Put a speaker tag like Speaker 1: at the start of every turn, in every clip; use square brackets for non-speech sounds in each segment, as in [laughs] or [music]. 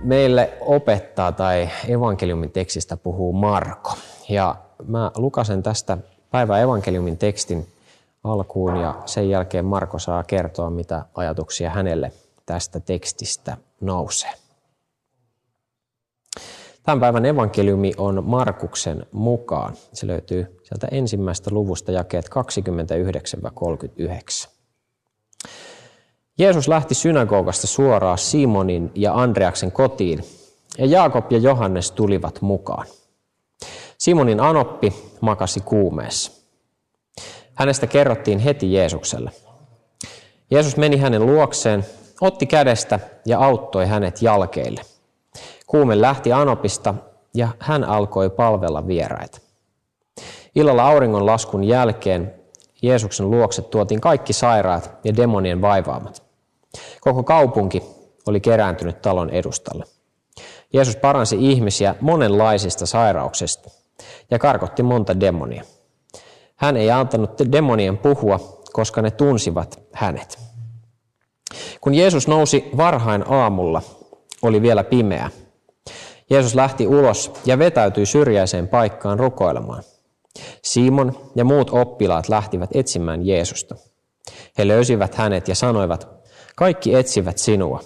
Speaker 1: meille opettaa tai evankeliumin tekstistä puhuu Marko. Ja mä lukasen tästä päivän evankeliumin tekstin alkuun ja sen jälkeen Marko saa kertoa, mitä ajatuksia hänelle tästä tekstistä nousee. Tämän päivän evankeliumi on Markuksen mukaan. Se löytyy sieltä ensimmäistä luvusta jakeet 29-39. Jeesus lähti synagogasta suoraan Simonin ja Andreaksen kotiin, ja Jaakob ja Johannes tulivat mukaan. Simonin anoppi makasi kuumeessa. Hänestä kerrottiin heti Jeesukselle. Jeesus meni hänen luokseen, otti kädestä ja auttoi hänet jalkeille. Kuume lähti anopista ja hän alkoi palvella vieraita. Illalla auringon laskun jälkeen Jeesuksen luokse tuotiin kaikki sairaat ja demonien vaivaamat. Koko kaupunki oli kerääntynyt talon edustalle. Jeesus paransi ihmisiä monenlaisista sairauksista ja karkotti monta demonia. Hän ei antanut demonien puhua, koska ne tunsivat hänet. Kun Jeesus nousi varhain aamulla, oli vielä pimeä. Jeesus lähti ulos ja vetäytyi syrjäiseen paikkaan rukoilemaan. Simon ja muut oppilaat lähtivät etsimään Jeesusta. He löysivät hänet ja sanoivat, kaikki etsivät sinua.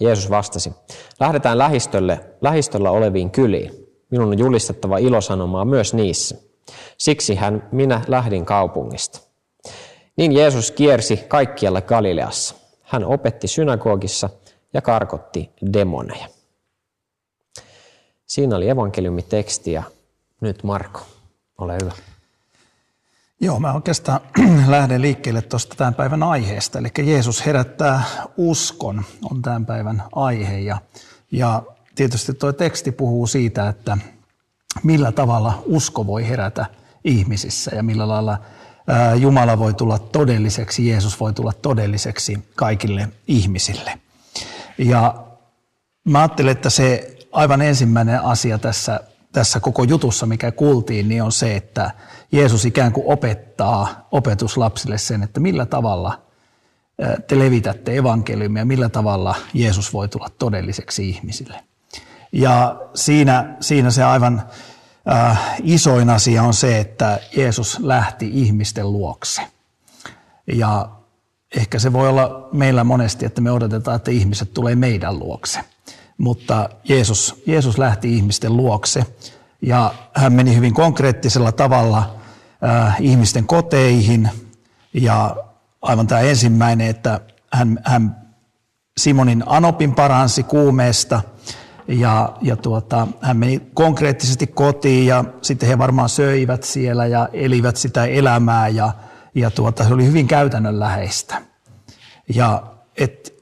Speaker 1: Jeesus vastasi, lähdetään lähistölle, lähistöllä oleviin kyliin. Minun on julistettava ilosanomaa myös niissä. Siksi hän, minä lähdin kaupungista. Niin Jeesus kiersi kaikkialle Galileassa. Hän opetti synagogissa ja karkotti demoneja. Siinä oli evankeliumiteksti ja nyt Marko, ole hyvä.
Speaker 2: Joo, mä oikeastaan [clears throat] lähden liikkeelle tuosta tämän päivän aiheesta. Eli Jeesus herättää uskon on tämän päivän aihe. Ja, ja tietysti tuo teksti puhuu siitä, että millä tavalla usko voi herätä ihmisissä ja millä lailla Jumala voi tulla todelliseksi, Jeesus voi tulla todelliseksi kaikille ihmisille. Ja mä ajattelen, että se aivan ensimmäinen asia tässä, tässä koko jutussa, mikä kuultiin, niin on se, että Jeesus ikään kuin opettaa opetuslapsille sen, että millä tavalla te levitätte evankeliumia, millä tavalla Jeesus voi tulla todelliseksi ihmisille. Ja siinä, siinä se aivan äh, isoin asia on se, että Jeesus lähti ihmisten luokse. Ja ehkä se voi olla meillä monesti, että me odotetaan, että ihmiset tulee meidän luokse. Mutta Jeesus, Jeesus lähti ihmisten luokse ja hän meni hyvin konkreettisella tavalla äh, ihmisten koteihin. Ja aivan tämä ensimmäinen, että hän, hän Simonin Anopin paransi kuumeesta ja, ja tuota, hän meni konkreettisesti kotiin ja sitten he varmaan söivät siellä ja elivät sitä elämää ja, ja tuota, se oli hyvin käytännönläheistä. Ja et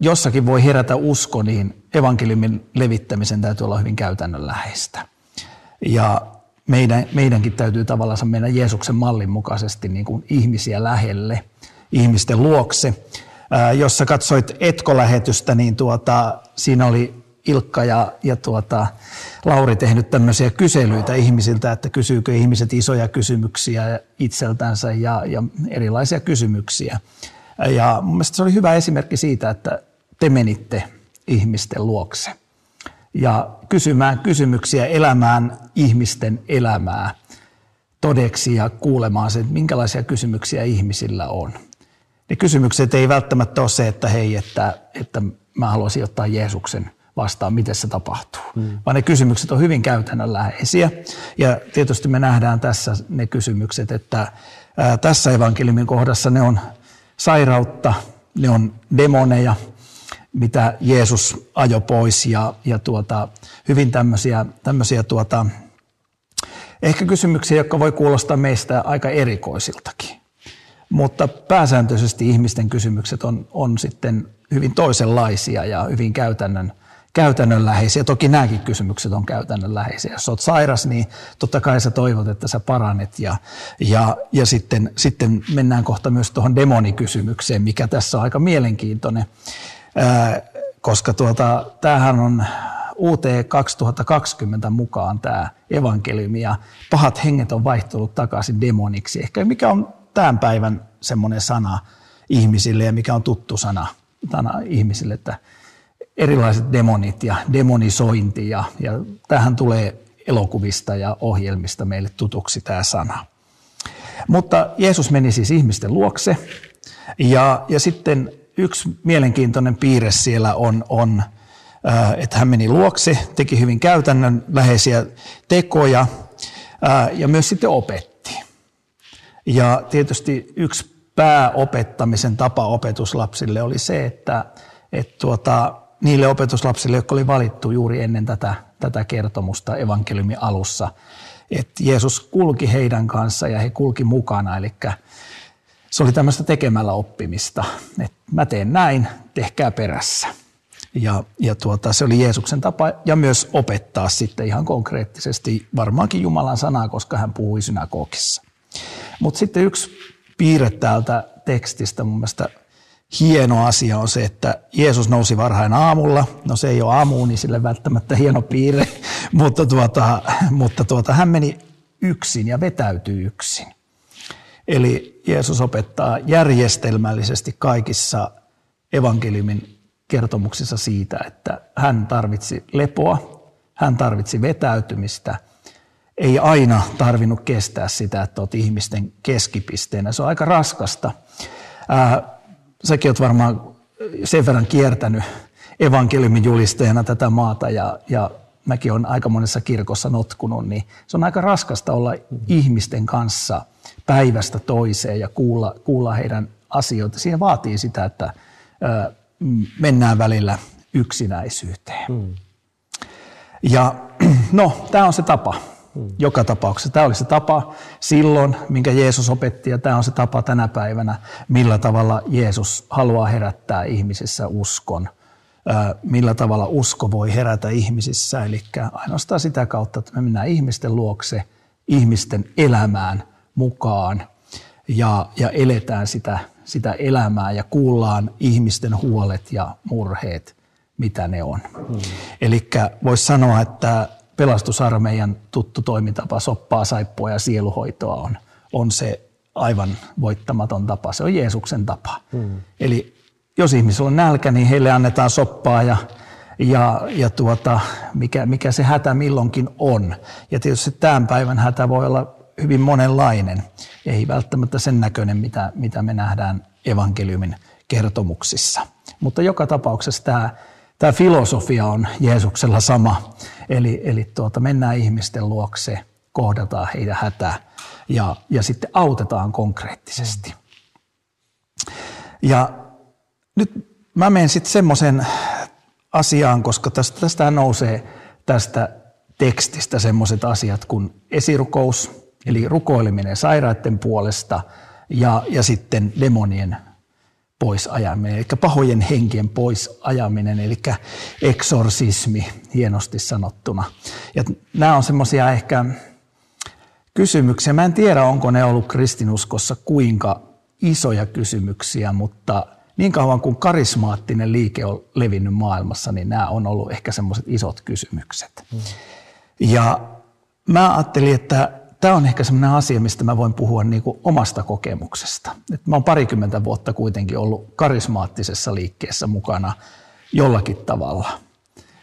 Speaker 2: jossakin voi herätä usko, niin evankeliumin levittämisen täytyy olla hyvin käytännönläheistä. Ja meidän, meidänkin täytyy tavallaan mennä Jeesuksen mallin mukaisesti niin kuin ihmisiä lähelle, ihmisten luokse. Ää, jos sä katsoit Etko-lähetystä, niin tuota, siinä oli Ilkka ja, ja tuota, Lauri tehnyt tämmöisiä kyselyitä ihmisiltä, että kysyykö ihmiset isoja kysymyksiä itseltänsä ja, ja erilaisia kysymyksiä. Ja mun mielestä se oli hyvä esimerkki siitä, että te menitte ihmisten luokse ja kysymään kysymyksiä, elämään ihmisten elämää todeksi ja kuulemaan sen, minkälaisia kysymyksiä ihmisillä on. Ne kysymykset ei välttämättä ole se, että hei, että, että mä haluaisin ottaa Jeesuksen vastaan, miten se tapahtuu. Hmm. Vaan ne kysymykset on hyvin käytännönläheisiä. Ja tietysti me nähdään tässä ne kysymykset, että ää, tässä evankeliumin kohdassa ne on sairautta, ne on demoneja, mitä Jeesus ajo pois ja, ja tuota, hyvin tämmöisiä, tämmöisiä tuota, ehkä kysymyksiä, jotka voi kuulostaa meistä aika erikoisiltakin. Mutta pääsääntöisesti ihmisten kysymykset on, on sitten hyvin toisenlaisia ja hyvin käytännön, käytännönläheisiä. Toki nämäkin kysymykset on käytännönläheisiä. Jos olet sairas, niin totta kai sä toivot, että sä paranet. Ja, ja, ja sitten, sitten mennään kohta myös tuohon demonikysymykseen, mikä tässä on aika mielenkiintoinen, koska tuota, tämähän on UT 2020 mukaan tämä evankeliumi ja pahat henget on vaihtunut takaisin demoniksi. Ehkä mikä on tämän päivän semmoinen sana ihmisille ja mikä on tuttu sana, sana ihmisille, että erilaiset demonit ja demonisointi ja, ja tähän tulee elokuvista ja ohjelmista meille tutuksi tämä sana. Mutta Jeesus meni siis ihmisten luokse ja, ja sitten yksi mielenkiintoinen piirre siellä on, on äh, että hän meni luokse, teki hyvin käytännön läheisiä tekoja äh, ja myös sitten opetti. Ja tietysti yksi pääopettamisen tapa opetuslapsille oli se, että, että tuota, niille opetuslapsille, jotka oli valittu juuri ennen tätä, tätä kertomusta evankeliumin alussa, että Jeesus kulki heidän kanssa ja he kulki mukana, eli se oli tämmöistä tekemällä oppimista, että mä teen näin, tehkää perässä. Ja, ja tuota, se oli Jeesuksen tapa ja myös opettaa sitten ihan konkreettisesti varmaankin Jumalan sanaa, koska hän puhui synagogissa. Mutta sitten yksi piirre täältä tekstistä mun mielestä hieno asia on se, että Jeesus nousi varhain aamulla. No se ei ole aamu, niin sille välttämättä hieno piirre, [laughs] mutta, tuota, mutta tuota, hän meni yksin ja vetäytyi yksin. Eli Jeesus opettaa järjestelmällisesti kaikissa evankeliumin kertomuksissa siitä, että hän tarvitsi lepoa, hän tarvitsi vetäytymistä. Ei aina tarvinnut kestää sitä, että olet ihmisten keskipisteenä. Se on aika raskasta. Ää, säkin olet varmaan sen verran kiertänyt evankeliumin julisteena tätä maata ja, ja mäkin olen aika monessa kirkossa notkunut, niin se on aika raskasta olla ihmisten kanssa päivästä toiseen ja kuulla, kuulla heidän asioita. Siihen vaatii sitä, että mennään välillä yksinäisyyteen. Hmm. Ja [clears throat] no, tämä on se tapa. Hmm. Joka tapauksessa. Tämä oli se tapa silloin, minkä Jeesus opetti, ja tämä on se tapa tänä päivänä, millä tavalla Jeesus haluaa herättää ihmisissä uskon. Millä tavalla usko voi herätä ihmisissä, eli ainoastaan sitä kautta, että me mennään ihmisten luokse, ihmisten elämään mukaan ja, ja eletään sitä sitä elämää ja kuullaan ihmisten huolet ja murheet, mitä ne on. Hmm. Eli voisi sanoa, että pelastusarmeijan tuttu toimintapa, soppaa, saippua ja sieluhoitoa on, on se aivan voittamaton tapa. Se on Jeesuksen tapa. Hmm. Eli jos ihmisellä on nälkä, niin heille annetaan soppaa ja, ja, ja tuota, mikä, mikä se hätä milloinkin on. Ja tietysti tämän päivän hätä voi olla monenlainen. Ei välttämättä sen näköinen, mitä, mitä me nähdään evankeliumin kertomuksissa. Mutta joka tapauksessa tämä, tämä filosofia on Jeesuksella sama. Eli, eli tuota, mennään ihmisten luokse, kohdataan heidän hätää ja, ja sitten autetaan konkreettisesti. Ja nyt mä menen sitten semmoisen asiaan, koska tästä, tästä nousee tästä tekstistä semmoiset asiat kuin esirukous, eli rukoileminen sairaiden puolesta ja, ja sitten demonien pois ajaminen, eli pahojen henkien pois ajaminen, eli eksorsismi hienosti sanottuna. Ja nämä on semmoisia ehkä kysymyksiä. Mä en tiedä, onko ne ollut kristinuskossa kuinka isoja kysymyksiä, mutta niin kauan kuin karismaattinen liike on levinnyt maailmassa, niin nämä on ollut ehkä semmoiset isot kysymykset. Mm. Ja mä ajattelin, että tämä on ehkä sellainen asia, mistä mä voin puhua niin kuin omasta kokemuksesta. Et mä oon parikymmentä vuotta kuitenkin ollut karismaattisessa liikkeessä mukana jollakin tavalla.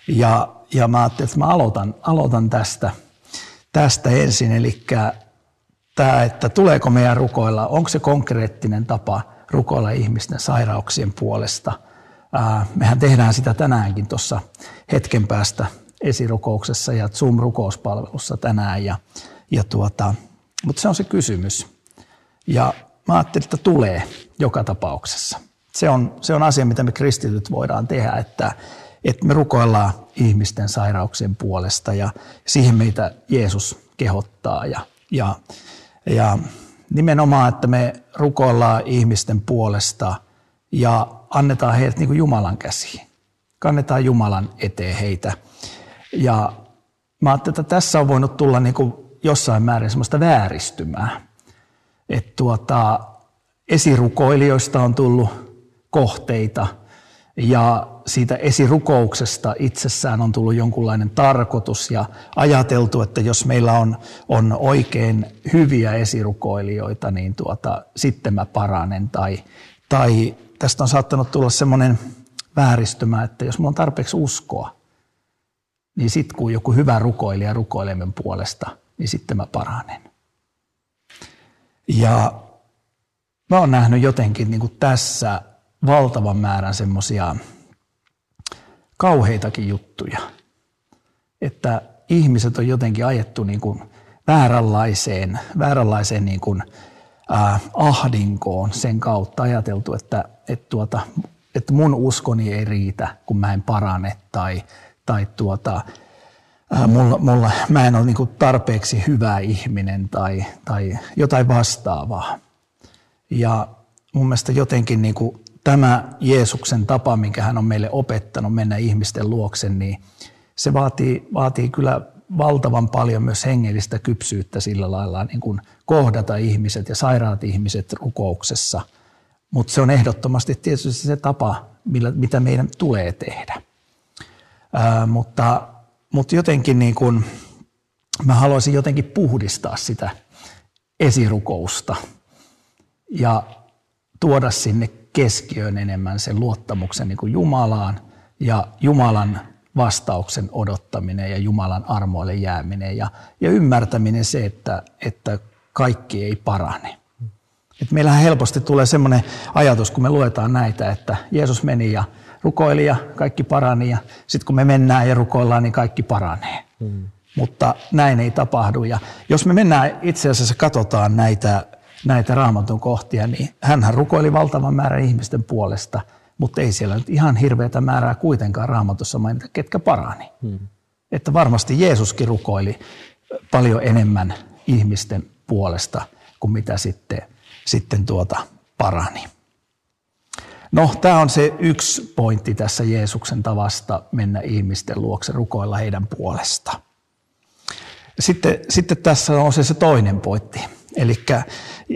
Speaker 2: Ja, ja mä ajattelin, että mä aloitan, aloitan tästä, tästä ensin. Eli tämä, että tuleeko meidän rukoilla, onko se konkreettinen tapa rukoilla ihmisten sairauksien puolesta. Ää, mehän tehdään sitä tänäänkin tuossa hetken päästä esirukouksessa ja Zoom-rukouspalvelussa tänään. Ja, ja tuota, mutta se on se kysymys. Ja mä ajattelin, että tulee joka tapauksessa. Se on, se on asia, mitä me kristityt voidaan tehdä, että, että me rukoillaan ihmisten sairauksien puolesta ja siihen meitä Jeesus kehottaa. Ja, ja, ja nimenomaan, että me rukoillaan ihmisten puolesta ja annetaan heidät niin kuin Jumalan käsiin. kannetaan Jumalan eteen heitä. Ja mä ajattelin, että tässä on voinut tulla niin kuin jossain määrin semmoista vääristymää. Että tuota, esirukoilijoista on tullut kohteita ja siitä esirukouksesta itsessään on tullut jonkunlainen tarkoitus ja ajateltu, että jos meillä on, on oikein hyviä esirukoilijoita, niin tuota, sitten mä paranen. Tai, tai tästä on saattanut tulla semmoinen vääristymä, että jos mulla on tarpeeksi uskoa, niin sitten kun joku hyvä rukoilija rukoilemen puolesta, niin sitten mä paranen. Ja mä oon nähnyt jotenkin niin kuin tässä valtavan määrän semmoisia kauheitakin juttuja, että ihmiset on jotenkin ajettu niin kuin vääränlaiseen, vääränlaiseen niin kuin, äh, ahdinkoon sen kautta ajateltu, että, että, tuota, että mun uskoni ei riitä, kun mä en parane tai, tai tuota, äh, mulla, mulla, mä en ole niin kuin tarpeeksi hyvä ihminen tai, tai jotain vastaavaa. Ja mun mielestä jotenkin niin kuin tämä Jeesuksen tapa, minkä hän on meille opettanut mennä ihmisten luokse, niin se vaatii, vaatii kyllä valtavan paljon myös hengellistä kypsyyttä sillä lailla niin kuin kohdata ihmiset ja sairaat ihmiset rukouksessa. Mutta se on ehdottomasti tietysti se tapa, millä, mitä meidän tulee tehdä. Ää, mutta, mutta jotenkin niin kuin, mä haluaisin jotenkin puhdistaa sitä esirukousta ja tuoda sinne keskiöön enemmän sen luottamuksen niin kuin Jumalaan ja Jumalan vastauksen odottaminen ja Jumalan armoille jääminen ja, ja ymmärtäminen se, että, että kaikki ei parane. Et meillähän helposti tulee semmoinen ajatus, kun me luetaan näitä, että Jeesus meni ja rukoili ja kaikki parani ja sitten kun me mennään ja rukoillaan, niin kaikki paranee. Hmm. Mutta näin ei tapahdu. Ja jos me mennään itse asiassa katsotaan näitä näitä raamatun kohtia, niin hän rukoili valtavan määrän ihmisten puolesta, mutta ei siellä nyt ihan hirveätä määrää kuitenkaan raamatussa mainita, ketkä parani. Hmm. Että varmasti Jeesuskin rukoili paljon enemmän ihmisten puolesta kuin mitä sitten, sitten tuota parani. No, tämä on se yksi pointti tässä Jeesuksen tavasta mennä ihmisten luokse, rukoilla heidän puolesta. Sitten, sitten tässä on se, se toinen pointti. Eli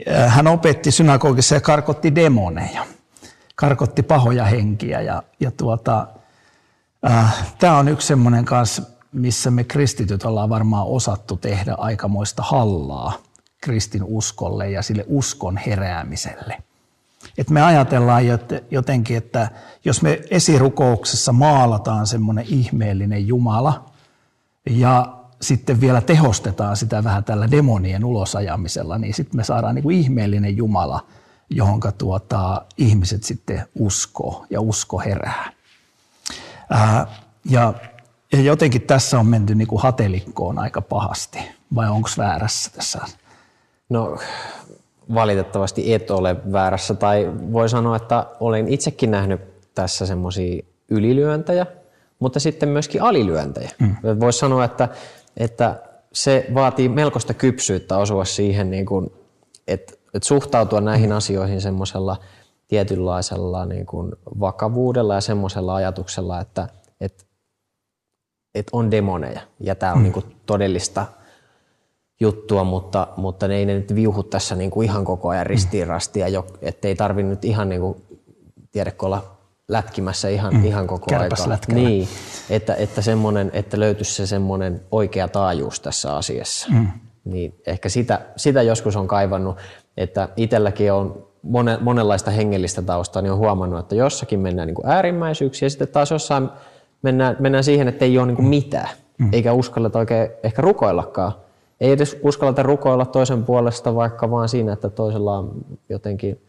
Speaker 2: Äh, hän opetti synagogissa ja karkotti demoneja, karkotti pahoja henkiä. Ja, ja tuota, äh, Tämä on yksi semmoinen kanssa, missä me kristityt ollaan varmaan osattu tehdä aikamoista hallaa kristin uskolle ja sille uskon heräämiselle. Et me ajatellaan jotenkin, että jos me esirukouksessa maalataan semmoinen ihmeellinen Jumala ja sitten vielä tehostetaan sitä vähän tällä demonien ulosajamisella, niin sitten me saadaan niin kuin ihmeellinen Jumala, johon tuota, ihmiset sitten uskoo ja usko herää. Ää, ja, ja jotenkin tässä on menty niin kuin hatelikkoon aika pahasti, vai onko väärässä tässä?
Speaker 1: No valitettavasti et ole väärässä, tai voi sanoa, että olen itsekin nähnyt tässä semmoisia ylilyöntejä, mutta sitten myöskin alilyöntejä. Mm. Voisi sanoa, että että se vaatii melkoista kypsyyttä osua siihen, niin kuin, että, että suhtautua näihin mm. asioihin semmoisella tietynlaisella niin kuin vakavuudella ja semmoisella ajatuksella, että, että, että on demoneja ja tämä on mm. niin kuin todellista juttua, mutta, mutta ne ei ne nyt viuhu tässä niin kuin ihan koko ajan ristiin rastia, että ei tarvitse nyt ihan niin kuin, tiedätkö olla lätkimässä ihan, mm. ihan koko ajan. Niin, että, että, semmonen, että löytyisi se semmoinen oikea taajuus tässä asiassa. Mm. Niin ehkä sitä, sitä joskus on kaivannut, että itselläkin on monen, monenlaista hengellistä taustaa, niin on huomannut, että jossakin mennään niin kuin äärimmäisyyksiin ja sitten taas jossain mennään, mennään siihen, että ei ole niin kuin mitään, mm. eikä uskalleta oikein ehkä rukoillakaan. Ei edes uskalleta rukoilla toisen puolesta, vaikka vaan siinä, että toisella on jotenkin –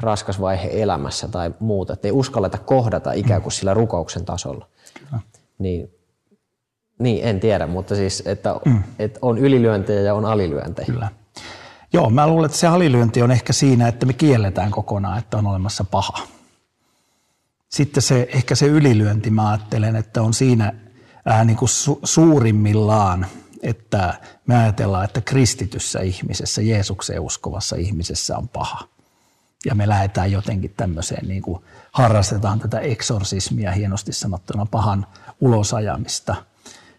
Speaker 1: raskas vaihe elämässä tai muuta, että ei uskalleta kohdata ikään kuin sillä rukouksen tasolla. Kyllä. Niin, niin, en tiedä, mutta siis, että, mm. että on ylilyöntejä ja on alilyöntejä.
Speaker 2: Kyllä. Joo, mä luulen, että se alilyönti on ehkä siinä, että me kielletään kokonaan, että on olemassa paha. Sitten se, ehkä se ylilyönti, mä ajattelen, että on siinä ää, niin kuin su- suurimmillaan, että me ajatellaan, että kristityssä ihmisessä, Jeesukseen uskovassa ihmisessä on paha ja me lähdetään jotenkin tämmöiseen, niin kuin harrastetaan tätä eksorsismia hienosti sanottuna pahan ulosajamista.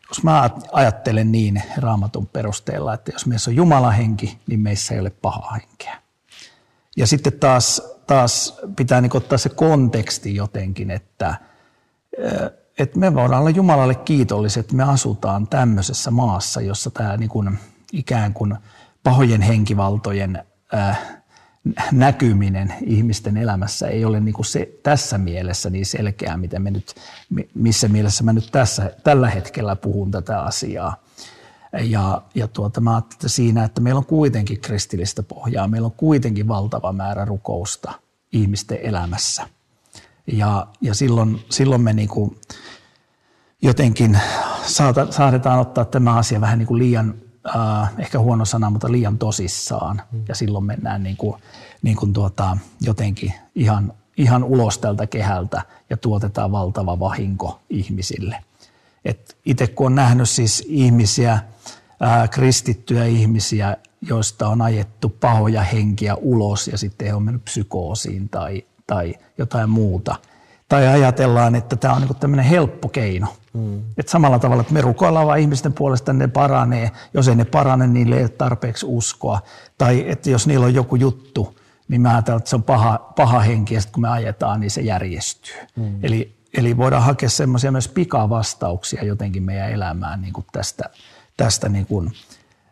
Speaker 2: Koska mä ajattelen niin raamatun perusteella, että jos meissä on Jumalan henki, niin meissä ei ole pahaa henkeä. Ja sitten taas, taas pitää niin ottaa se konteksti jotenkin, että, että me voidaan olla Jumalalle kiitolliset, että me asutaan tämmöisessä maassa, jossa tämä niin kuin, ikään kuin pahojen henkivaltojen äh, näkyminen ihmisten elämässä ei ole niin kuin se, tässä mielessä niin selkeää, miten me nyt, missä mielessä mä nyt tässä, tällä hetkellä puhun tätä asiaa. Ja, ja tuota, mä että siinä, että meillä on kuitenkin kristillistä pohjaa, meillä on kuitenkin valtava määrä rukousta ihmisten elämässä. Ja, ja silloin, silloin me niin kuin jotenkin saata, saadetaan ottaa tämä asia vähän niin kuin liian äh, ehkä huono sana, mutta liian tosissaan. Mm. Ja silloin mennään niin kuin, niin kuin tuota, jotenkin ihan, ihan ulos tältä kehältä ja tuotetaan valtava vahinko ihmisille. Itse kun on nähnyt siis ihmisiä, ää, kristittyjä ihmisiä, joista on ajettu pahoja henkiä ulos ja sitten he on mennyt psykoosiin tai, tai jotain muuta. Tai ajatellaan, että tämä on niin tämmöinen helppo keino – Mm. Et samalla tavalla, että me rukoillaan vaan ihmisten puolesta, ne paranee. Jos ei ne parane, niille ei ole tarpeeksi uskoa. Tai että jos niillä on joku juttu, niin mä ajattelen, että se on paha, paha henki ja sitten kun me ajetaan, niin se järjestyy. Mm. Eli, eli voidaan hakea semmoisia myös pikavastauksia jotenkin meidän elämään niin kuin tästä, tästä niin kuin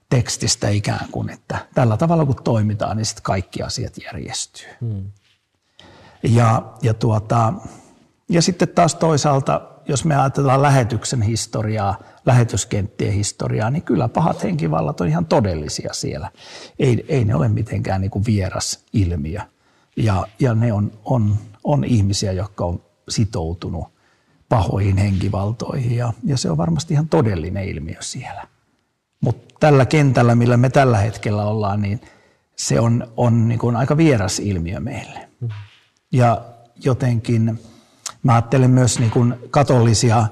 Speaker 2: tekstistä ikään kuin, että tällä tavalla kun toimitaan, niin sitten kaikki asiat järjestyy. Mm. Ja, ja, tuota, ja sitten taas toisaalta jos me ajatellaan lähetyksen historiaa, lähetyskenttien historiaa, niin kyllä pahat henkivallat on ihan todellisia siellä. Ei, ei ne ole mitenkään niin kuin vieras ilmiö. Ja, ja ne on, on, on ihmisiä, jotka on sitoutunut pahoihin henkivaltoihin ja, ja se on varmasti ihan todellinen ilmiö siellä. Mutta tällä kentällä, millä me tällä hetkellä ollaan, niin se on, on niin kuin aika vieras ilmiö meille. Ja jotenkin Mä ajattelen myös niin kuin katolisia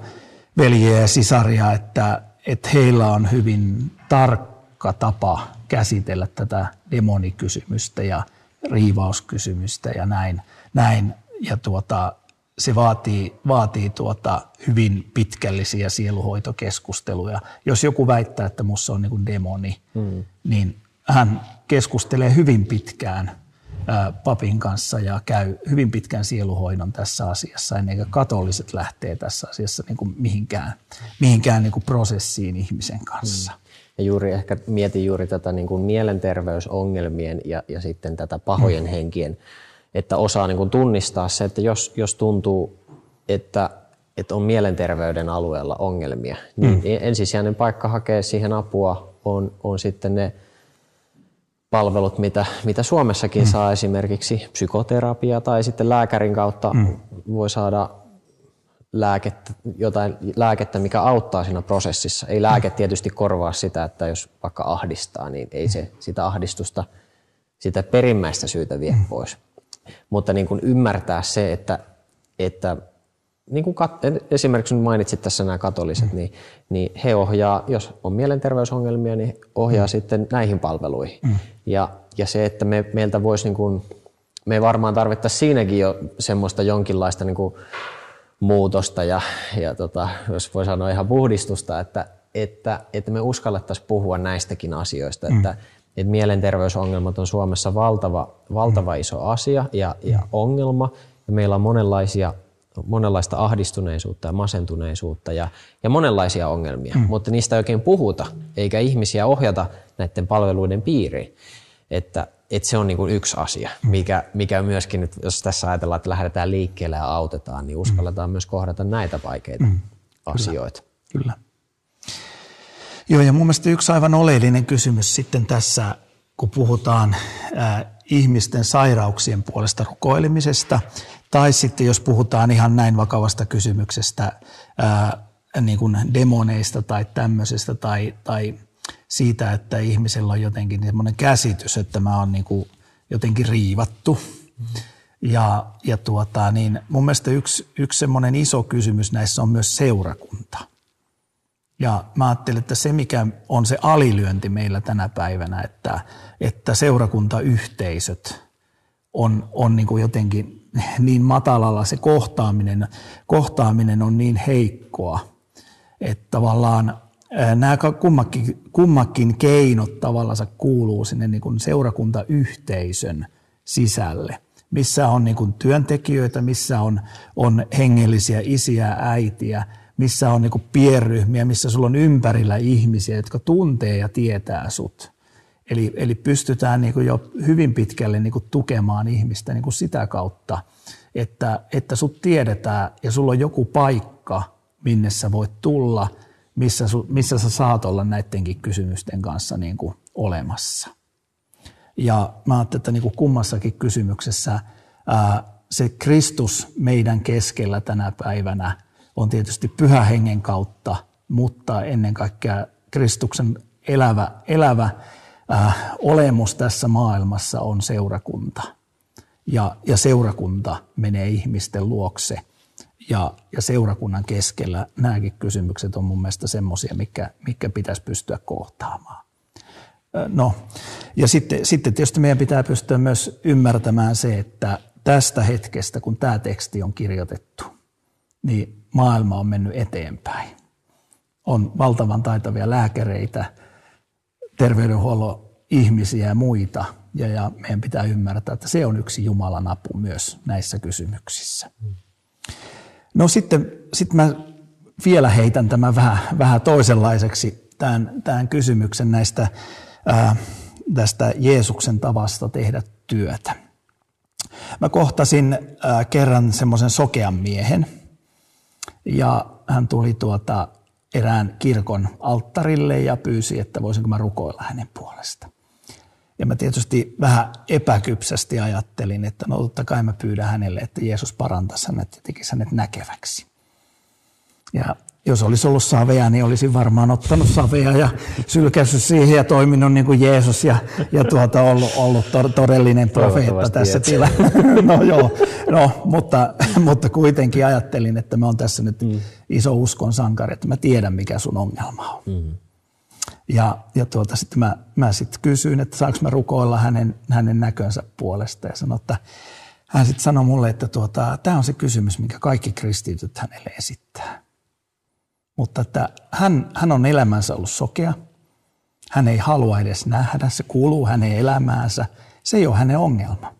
Speaker 2: veljiä ja sisaria, että, että heillä on hyvin tarkka tapa käsitellä tätä demonikysymystä ja riivauskysymystä ja näin. näin. Ja tuota, se vaatii, vaatii tuota hyvin pitkällisiä sieluhoitokeskusteluja. Jos joku väittää, että minussa on niin demoni, hmm. niin hän keskustelee hyvin pitkään papin kanssa ja käy hyvin pitkän sieluhoidon tässä asiassa, ennen kuin katoliset lähtee tässä asiassa niin kuin mihinkään, mihinkään niin kuin prosessiin ihmisen kanssa. Mm.
Speaker 1: Ja juuri ehkä mietin juuri tätä niin kuin mielenterveysongelmien ja, ja sitten tätä pahojen mm. henkien, että osaa niin kuin tunnistaa se, että jos, jos tuntuu, että, että on mielenterveyden alueella ongelmia, niin mm. ensisijainen paikka hakea siihen apua on, on sitten ne palvelut, mitä, mitä Suomessakin mm. saa esimerkiksi psykoterapia tai sitten lääkärin kautta mm. voi saada lääkettä, jotain lääkettä, mikä auttaa siinä prosessissa. Ei lääke mm. tietysti korvaa sitä, että jos vaikka ahdistaa, niin ei se sitä ahdistusta, sitä perimmäistä syytä vie mm. pois. Mutta niin kuin ymmärtää se, että, että niin kuin kat- esimerkiksi mainitsit tässä nämä katoliset, mm. niin, niin he ohjaa, jos on mielenterveysongelmia, niin ohjaa mm. sitten näihin palveluihin. Mm. Ja, ja se, että me, meiltä voisi, niin kuin, me varmaan tarvittaisiin siinäkin jo semmoista jonkinlaista niin kuin muutosta ja, ja tota, jos voi sanoa ihan puhdistusta, että, että, että me uskallettaisiin puhua näistäkin asioista, mm. että, että mielenterveysongelmat on Suomessa valtava, valtava mm. iso asia ja, ja mm. ongelma, ja meillä on monenlaisia monenlaista ahdistuneisuutta ja masentuneisuutta ja, ja monenlaisia ongelmia, mm. mutta niistä ei oikein puhuta, eikä ihmisiä ohjata näiden palveluiden piiriin. Että, että se on niin kuin yksi asia, mm. mikä, mikä myöskin nyt, jos tässä ajatellaan, että lähdetään liikkeelle ja autetaan, niin uskalletaan mm. myös kohdata näitä vaikeita mm. asioita.
Speaker 2: Kyllä. Kyllä. Joo, ja mun mielestä yksi aivan oleellinen kysymys sitten tässä, kun puhutaan äh, ihmisten sairauksien puolesta rukoilemisesta, tai sitten jos puhutaan ihan näin vakavasta kysymyksestä, ää, niin kuin demoneista tai tämmöisestä, tai, tai siitä, että ihmisellä on jotenkin semmoinen käsitys, että mä oon niin jotenkin riivattu. Ja, ja tuota, niin mun mielestä yksi, yksi semmoinen iso kysymys näissä on myös seurakunta. Ja mä ajattelin, että se mikä on se alilyönti meillä tänä päivänä, että, että seurakuntayhteisöt on, on niin kuin jotenkin niin matalalla, se kohtaaminen, kohtaaminen on niin heikkoa, että tavallaan nämä kummakin, kummakin keinot tavallaan kuuluu sinne niin kuin seurakuntayhteisön sisälle, missä on niin kuin työntekijöitä, missä on, on hengellisiä isiä, äitiä, missä on niin kuin pienryhmiä, missä sulla on ympärillä ihmisiä, jotka tuntee ja tietää sut. Eli, eli pystytään niin kuin jo hyvin pitkälle niin kuin tukemaan ihmistä niin kuin sitä kautta, että, että sut tiedetään ja sulla on joku paikka, minne sä voit tulla, missä, su, missä sä saat olla näidenkin kysymysten kanssa niin kuin olemassa. Ja mä ajattelin, että niin kuin kummassakin kysymyksessä ää, se Kristus meidän keskellä tänä päivänä on tietysti pyhä hengen kautta, mutta ennen kaikkea Kristuksen elävä, elävä äh, olemus tässä maailmassa on seurakunta. Ja, ja seurakunta menee ihmisten luokse. Ja, ja seurakunnan keskellä nämäkin kysymykset on mun mielestä semmoisia, mikä, mikä pitäisi pystyä kohtaamaan. No, ja sitten, sitten tietysti meidän pitää pystyä myös ymmärtämään se, että tästä hetkestä, kun tämä teksti on kirjoitettu, niin maailma on mennyt eteenpäin. On valtavan taitavia lääkäreitä, terveydenhuollon ihmisiä ja muita, ja, ja meidän pitää ymmärtää, että se on yksi Jumalan apu myös näissä kysymyksissä. No sitten, sitten mä vielä heitän tämän vähän, vähän toisenlaiseksi, tämän, tämän kysymyksen näistä, ää, tästä Jeesuksen tavasta tehdä työtä. Mä kohtasin ää, kerran semmoisen sokean miehen, ja hän tuli tuota erään kirkon alttarille ja pyysi, että voisinko mä rukoilla hänen puolesta. Ja mä tietysti vähän epäkypsästi ajattelin, että no totta kai mä pyydän hänelle, että Jeesus parantaisi hänet ja tekisi hänet näkeväksi. Ja jos olisi ollut saveja, niin olisin varmaan ottanut saveja ja sylkässyt siihen ja toiminut niin kuin Jeesus ja, ja tuota, ollut, ollut todellinen profeetta tässä tilassa. [laughs] no joo, no, mutta, mutta kuitenkin ajattelin, että mä oon tässä nyt mm. iso uskon sankari, että mä tiedän mikä sun ongelma on. Mm. Ja, ja tuota, sitten mä, mä sitten kysyin, että saanko mä rukoilla hänen, hänen näkönsä puolesta ja sanoin, että hän sitten sanoi mulle, että tuota, tämä on se kysymys, minkä kaikki kristityt hänelle esittää. Mutta että hän, hän on elämänsä ollut sokea. Hän ei halua edes nähdä, se kuuluu hänen elämäänsä. Se ei ole hänen ongelma.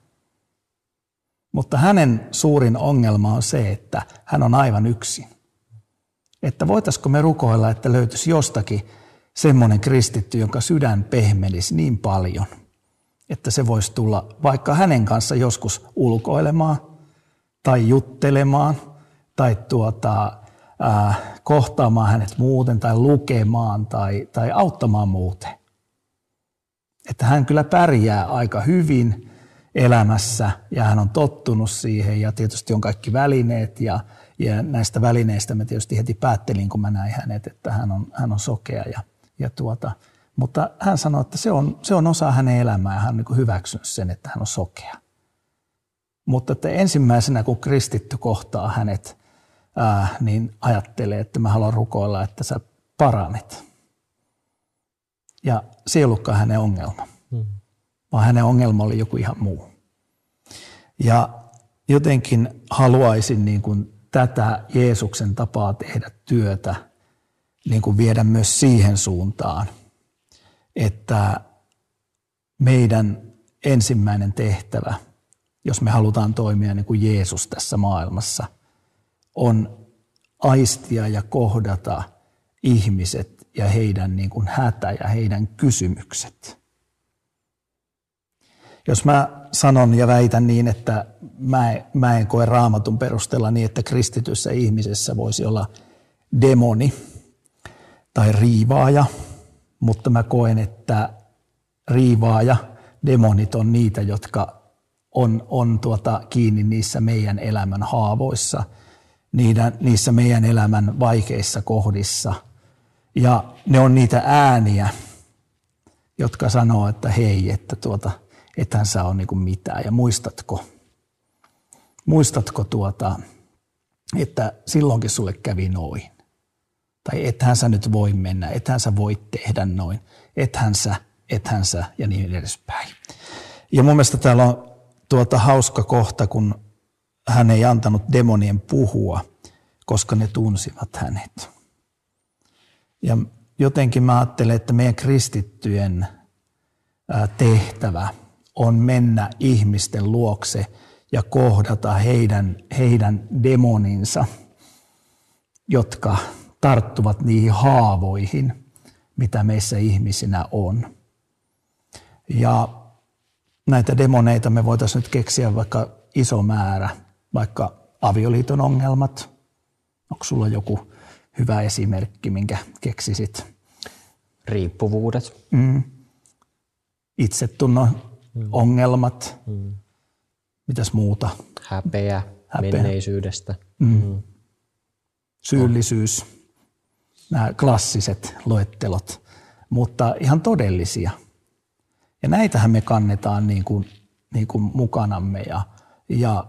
Speaker 2: Mutta hänen suurin ongelma on se, että hän on aivan yksin. Että voitaisiko me rukoilla, että löytyisi jostakin semmoinen kristitty, jonka sydän pehmelisi niin paljon, että se voisi tulla vaikka hänen kanssa joskus ulkoilemaan tai juttelemaan tai tuota, kohtaamaan hänet muuten tai lukemaan tai, tai auttamaan muuten. Että hän kyllä pärjää aika hyvin elämässä ja hän on tottunut siihen ja tietysti on kaikki välineet ja, ja näistä välineistä mä tietysti heti päättelin, kun mä näin hänet, että hän on, hän on sokea. Ja, ja tuota, mutta hän sanoi, että se on, se on osa hänen elämää ja hän on niin hyväksynyt sen, että hän on sokea. Mutta että ensimmäisenä, kun kristitty kohtaa hänet, ää, niin ajattelee, että mä haluan rukoilla, että sä paranet. Ja se ei ollutkaan hänen ongelma, mm. vaan hänen ongelma oli joku ihan muu. Ja jotenkin haluaisin niin kuin tätä Jeesuksen tapaa tehdä työtä niin kuin viedä myös siihen suuntaan, että meidän ensimmäinen tehtävä, jos me halutaan toimia niin kuin Jeesus tässä maailmassa – on aistia ja kohdata ihmiset ja heidän niin kuin hätä ja heidän kysymykset. Jos mä sanon ja väitän niin, että mä, mä en koe raamatun perusteella niin, että kristityssä ihmisessä voisi olla demoni tai riivaaja, mutta mä koen, että riivaaja, demonit on niitä, jotka on, on tuota kiinni niissä meidän elämän haavoissa – niiden, niissä meidän elämän vaikeissa kohdissa. Ja ne on niitä ääniä, jotka sanoo, että hei, että tuota, ethän sä ole niinku mitään. Ja muistatko, muistatko tuota, että silloinkin sulle kävi noin. Tai ethän sä nyt voi mennä, ethän sä voi tehdä noin, ethän sä, ethän sä ja niin edespäin. Ja mun mielestä täällä on tuota hauska kohta, kun hän ei antanut demonien puhua, koska ne tunsivat hänet. Ja jotenkin mä ajattelen, että meidän kristittyjen tehtävä on mennä ihmisten luokse ja kohdata heidän, heidän demoninsa, jotka tarttuvat niihin haavoihin, mitä meissä ihmisinä on. Ja näitä demoneita me voitaisiin nyt keksiä vaikka iso määrä, vaikka avioliiton ongelmat. Onko sulla joku hyvä esimerkki, minkä keksisit?
Speaker 1: Riippuvuudet. Mm.
Speaker 2: Itsetunnon mm. ongelmat. Mm. Mitäs muuta?
Speaker 1: Häpeä, Häpeä. menneisyydestä. Mm. Mm.
Speaker 2: Syyllisyys. Nämä klassiset luettelot, mutta ihan todellisia – ja näitähän me kannetaan niin kuin, niin kuin mukanamme. Ja, ja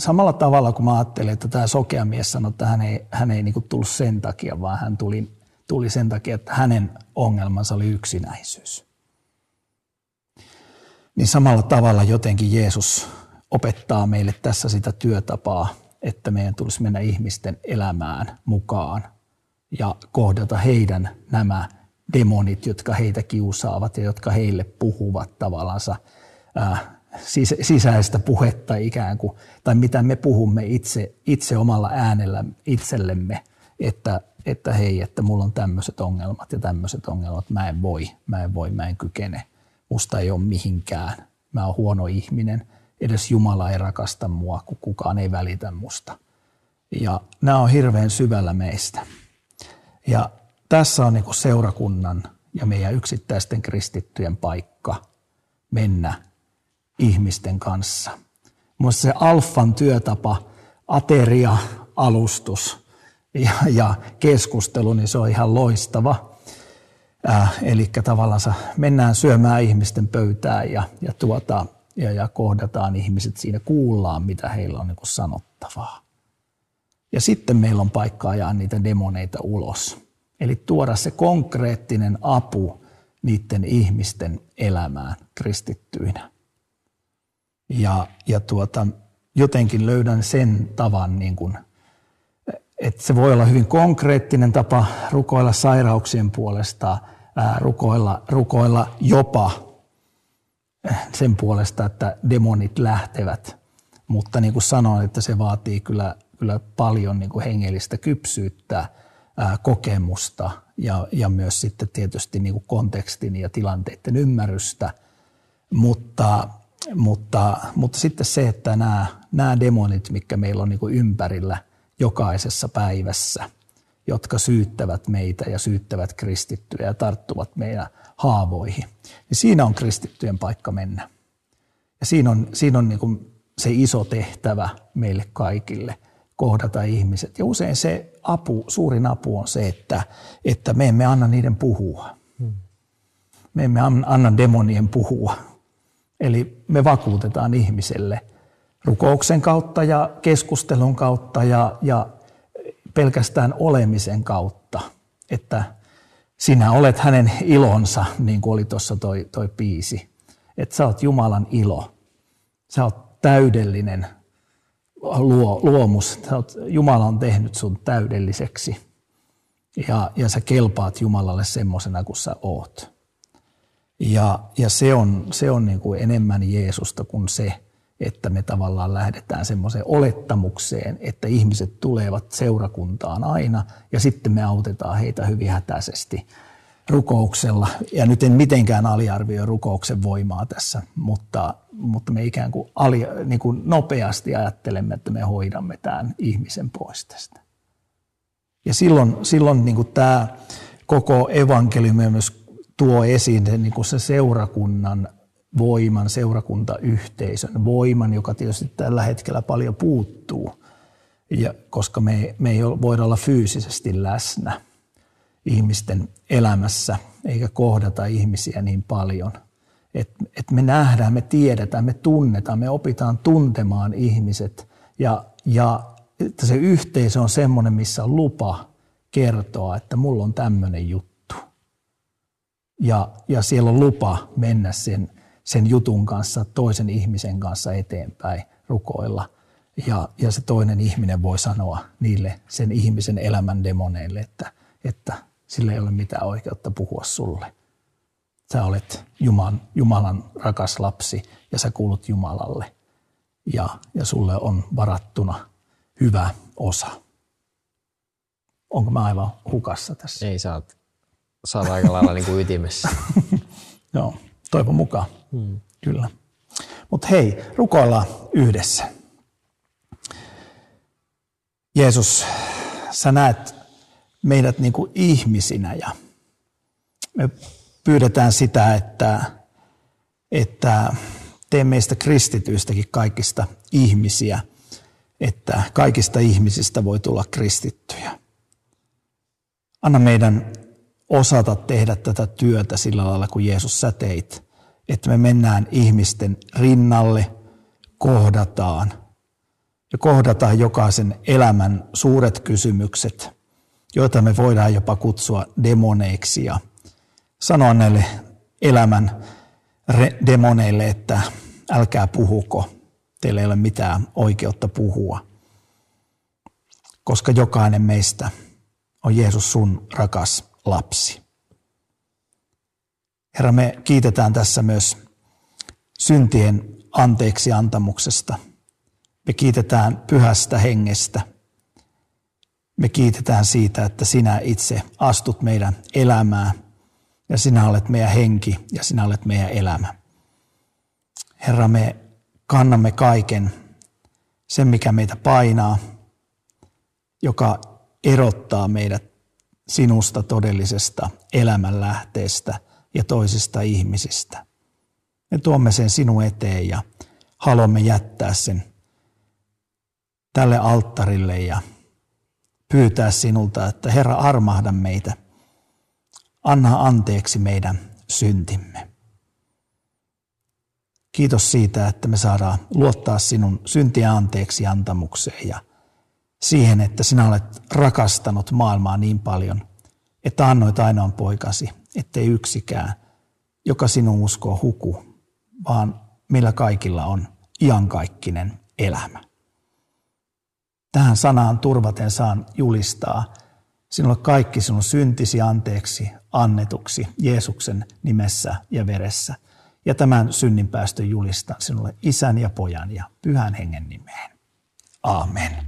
Speaker 2: samalla tavalla kun mä ajattelen, että tämä sokea mies sanoi, että hän ei, hän ei niin kuin tullut sen takia, vaan hän tuli, tuli sen takia, että hänen ongelmansa oli yksinäisyys. Niin samalla tavalla jotenkin Jeesus opettaa meille tässä sitä työtapaa, että meidän tulisi mennä ihmisten elämään mukaan ja kohdata heidän nämä demonit, jotka heitä kiusaavat ja jotka heille puhuvat tavallaan äh, sisäistä puhetta ikään kuin, tai mitä me puhumme itse, itse omalla äänellä itsellemme, että, että hei, että mulla on tämmöiset ongelmat ja tämmöiset ongelmat, mä en voi, mä en voi, mä en kykene, musta ei ole mihinkään, mä oon huono ihminen, edes Jumala ei rakasta mua, kun kukaan ei välitä musta. Ja nämä on hirveän syvällä meistä. Ja tässä on niin seurakunnan ja meidän yksittäisten kristittyjen paikka mennä ihmisten kanssa. Minusta se alfan työtapa, ateria, alustus ja, ja keskustelu, niin se on ihan loistava. Äh, eli tavallaan mennään syömään ihmisten pöytään ja, ja, tuota, ja, ja kohdataan ihmiset siinä, kuullaan mitä heillä on niin sanottavaa. Ja sitten meillä on paikka ajaa niitä demoneita ulos Eli tuoda se konkreettinen apu niiden ihmisten elämään kristittyinä. Ja, ja tuota, jotenkin löydän sen tavan, niin kuin, että se voi olla hyvin konkreettinen tapa rukoilla sairauksien puolesta, ää, rukoilla, rukoilla jopa sen puolesta, että demonit lähtevät. Mutta niin kuin sanoin, että se vaatii kyllä, kyllä paljon niin kuin hengellistä kypsyyttä kokemusta ja, ja myös sitten tietysti niin kuin kontekstin ja tilanteiden ymmärrystä, mutta, mutta, mutta sitten se, että nämä, nämä demonit, mitkä meillä on niin kuin ympärillä jokaisessa päivässä, jotka syyttävät meitä ja syyttävät kristittyjä ja tarttuvat meidän haavoihin, niin siinä on kristittyjen paikka mennä. Ja siinä on, siinä on niin kuin se iso tehtävä meille kaikille – kohdata ihmiset. Ja usein se apu, suurin apu on se, että, että me emme anna niiden puhua. Me emme anna demonien puhua. Eli me vakuutetaan ihmiselle rukouksen kautta ja keskustelun kautta ja, ja pelkästään olemisen kautta, että sinä olet hänen ilonsa, niin kuin oli tuossa toi, toi piisi. Että sä oot Jumalan ilo. Sä oot täydellinen luo, luomus. Jumala on tehnyt sun täydelliseksi ja, ja sä kelpaat Jumalalle semmoisena kuin sä oot. Ja, ja se on, se on niin kuin enemmän Jeesusta kuin se, että me tavallaan lähdetään semmoiseen olettamukseen, että ihmiset tulevat seurakuntaan aina ja sitten me autetaan heitä hyvin hätäisesti rukouksella. Ja nyt en mitenkään aliarvioi rukouksen voimaa tässä, mutta, mutta me ikään kuin, ali, niin kuin nopeasti ajattelemme, että me hoidamme tämän ihmisen pois tästä. Ja silloin, silloin niin kuin tämä koko evankeliumi myös tuo esiin niin kuin se seurakunnan voiman, seurakuntayhteisön voiman, joka tietysti tällä hetkellä paljon puuttuu, ja, koska me, me ei voida olla fyysisesti läsnä – ihmisten elämässä, eikä kohdata ihmisiä niin paljon. Että et me nähdään, me tiedetään, me tunnetaan, me opitaan tuntemaan ihmiset ja, ja että se yhteisö on semmoinen, missä on lupa kertoa, että mulla on tämmöinen juttu. Ja, ja siellä on lupa mennä sen, sen jutun kanssa, toisen ihmisen kanssa eteenpäin, rukoilla. Ja, ja se toinen ihminen voi sanoa niille sen ihmisen elämän demoneille, että, että sillä ei ole mitään oikeutta puhua sulle. Sä olet Jumalan, Jumalan rakas lapsi ja sä kuulut Jumalalle. Ja, ja sulle on varattuna hyvä osa. Onko mä aivan hukassa tässä?
Speaker 1: Ei, sä oot, oot aika lailla niin kuin ytimessä. [laughs]
Speaker 2: Joo, toivon mukaan. Hmm. Kyllä. Mutta hei, rukoillaan yhdessä. Jeesus, sä näet meidät niin kuin ihmisinä ja me pyydetään sitä, että, että tee meistä kristityistäkin kaikista ihmisiä, että kaikista ihmisistä voi tulla kristittyjä. Anna meidän osata tehdä tätä työtä sillä lailla, kuin Jeesus sä teit, että me mennään ihmisten rinnalle, kohdataan ja kohdataan jokaisen elämän suuret kysymykset, joita me voidaan jopa kutsua demoneiksi ja sanoa näille elämän demoneille, että älkää puhuko, teillä ei ole mitään oikeutta puhua, koska jokainen meistä on Jeesus sun rakas lapsi. Herra, me kiitetään tässä myös syntien anteeksi antamuksesta. Me kiitetään pyhästä hengestä. Me kiitetään siitä, että sinä itse astut meidän elämää ja sinä olet meidän henki ja sinä olet meidän elämä. Herra, me kannamme kaiken, sen mikä meitä painaa, joka erottaa meidät sinusta todellisesta elämänlähteestä ja toisista ihmisistä. Me tuomme sen sinun eteen ja haluamme jättää sen tälle alttarille ja pyytää sinulta, että Herra armahda meitä, anna anteeksi meidän syntimme. Kiitos siitä, että me saadaan luottaa sinun syntiä anteeksi antamukseen ja siihen, että sinä olet rakastanut maailmaa niin paljon, että annoit ainoan poikasi, ettei yksikään, joka sinun uskoo huku, vaan millä kaikilla on iankaikkinen elämä. Tähän sanaan turvaten saan julistaa sinulle kaikki sinun syntisi anteeksi annetuksi Jeesuksen nimessä ja veressä. Ja tämän synninpäästön julistan sinulle isän ja pojan ja pyhän hengen nimeen. Amen.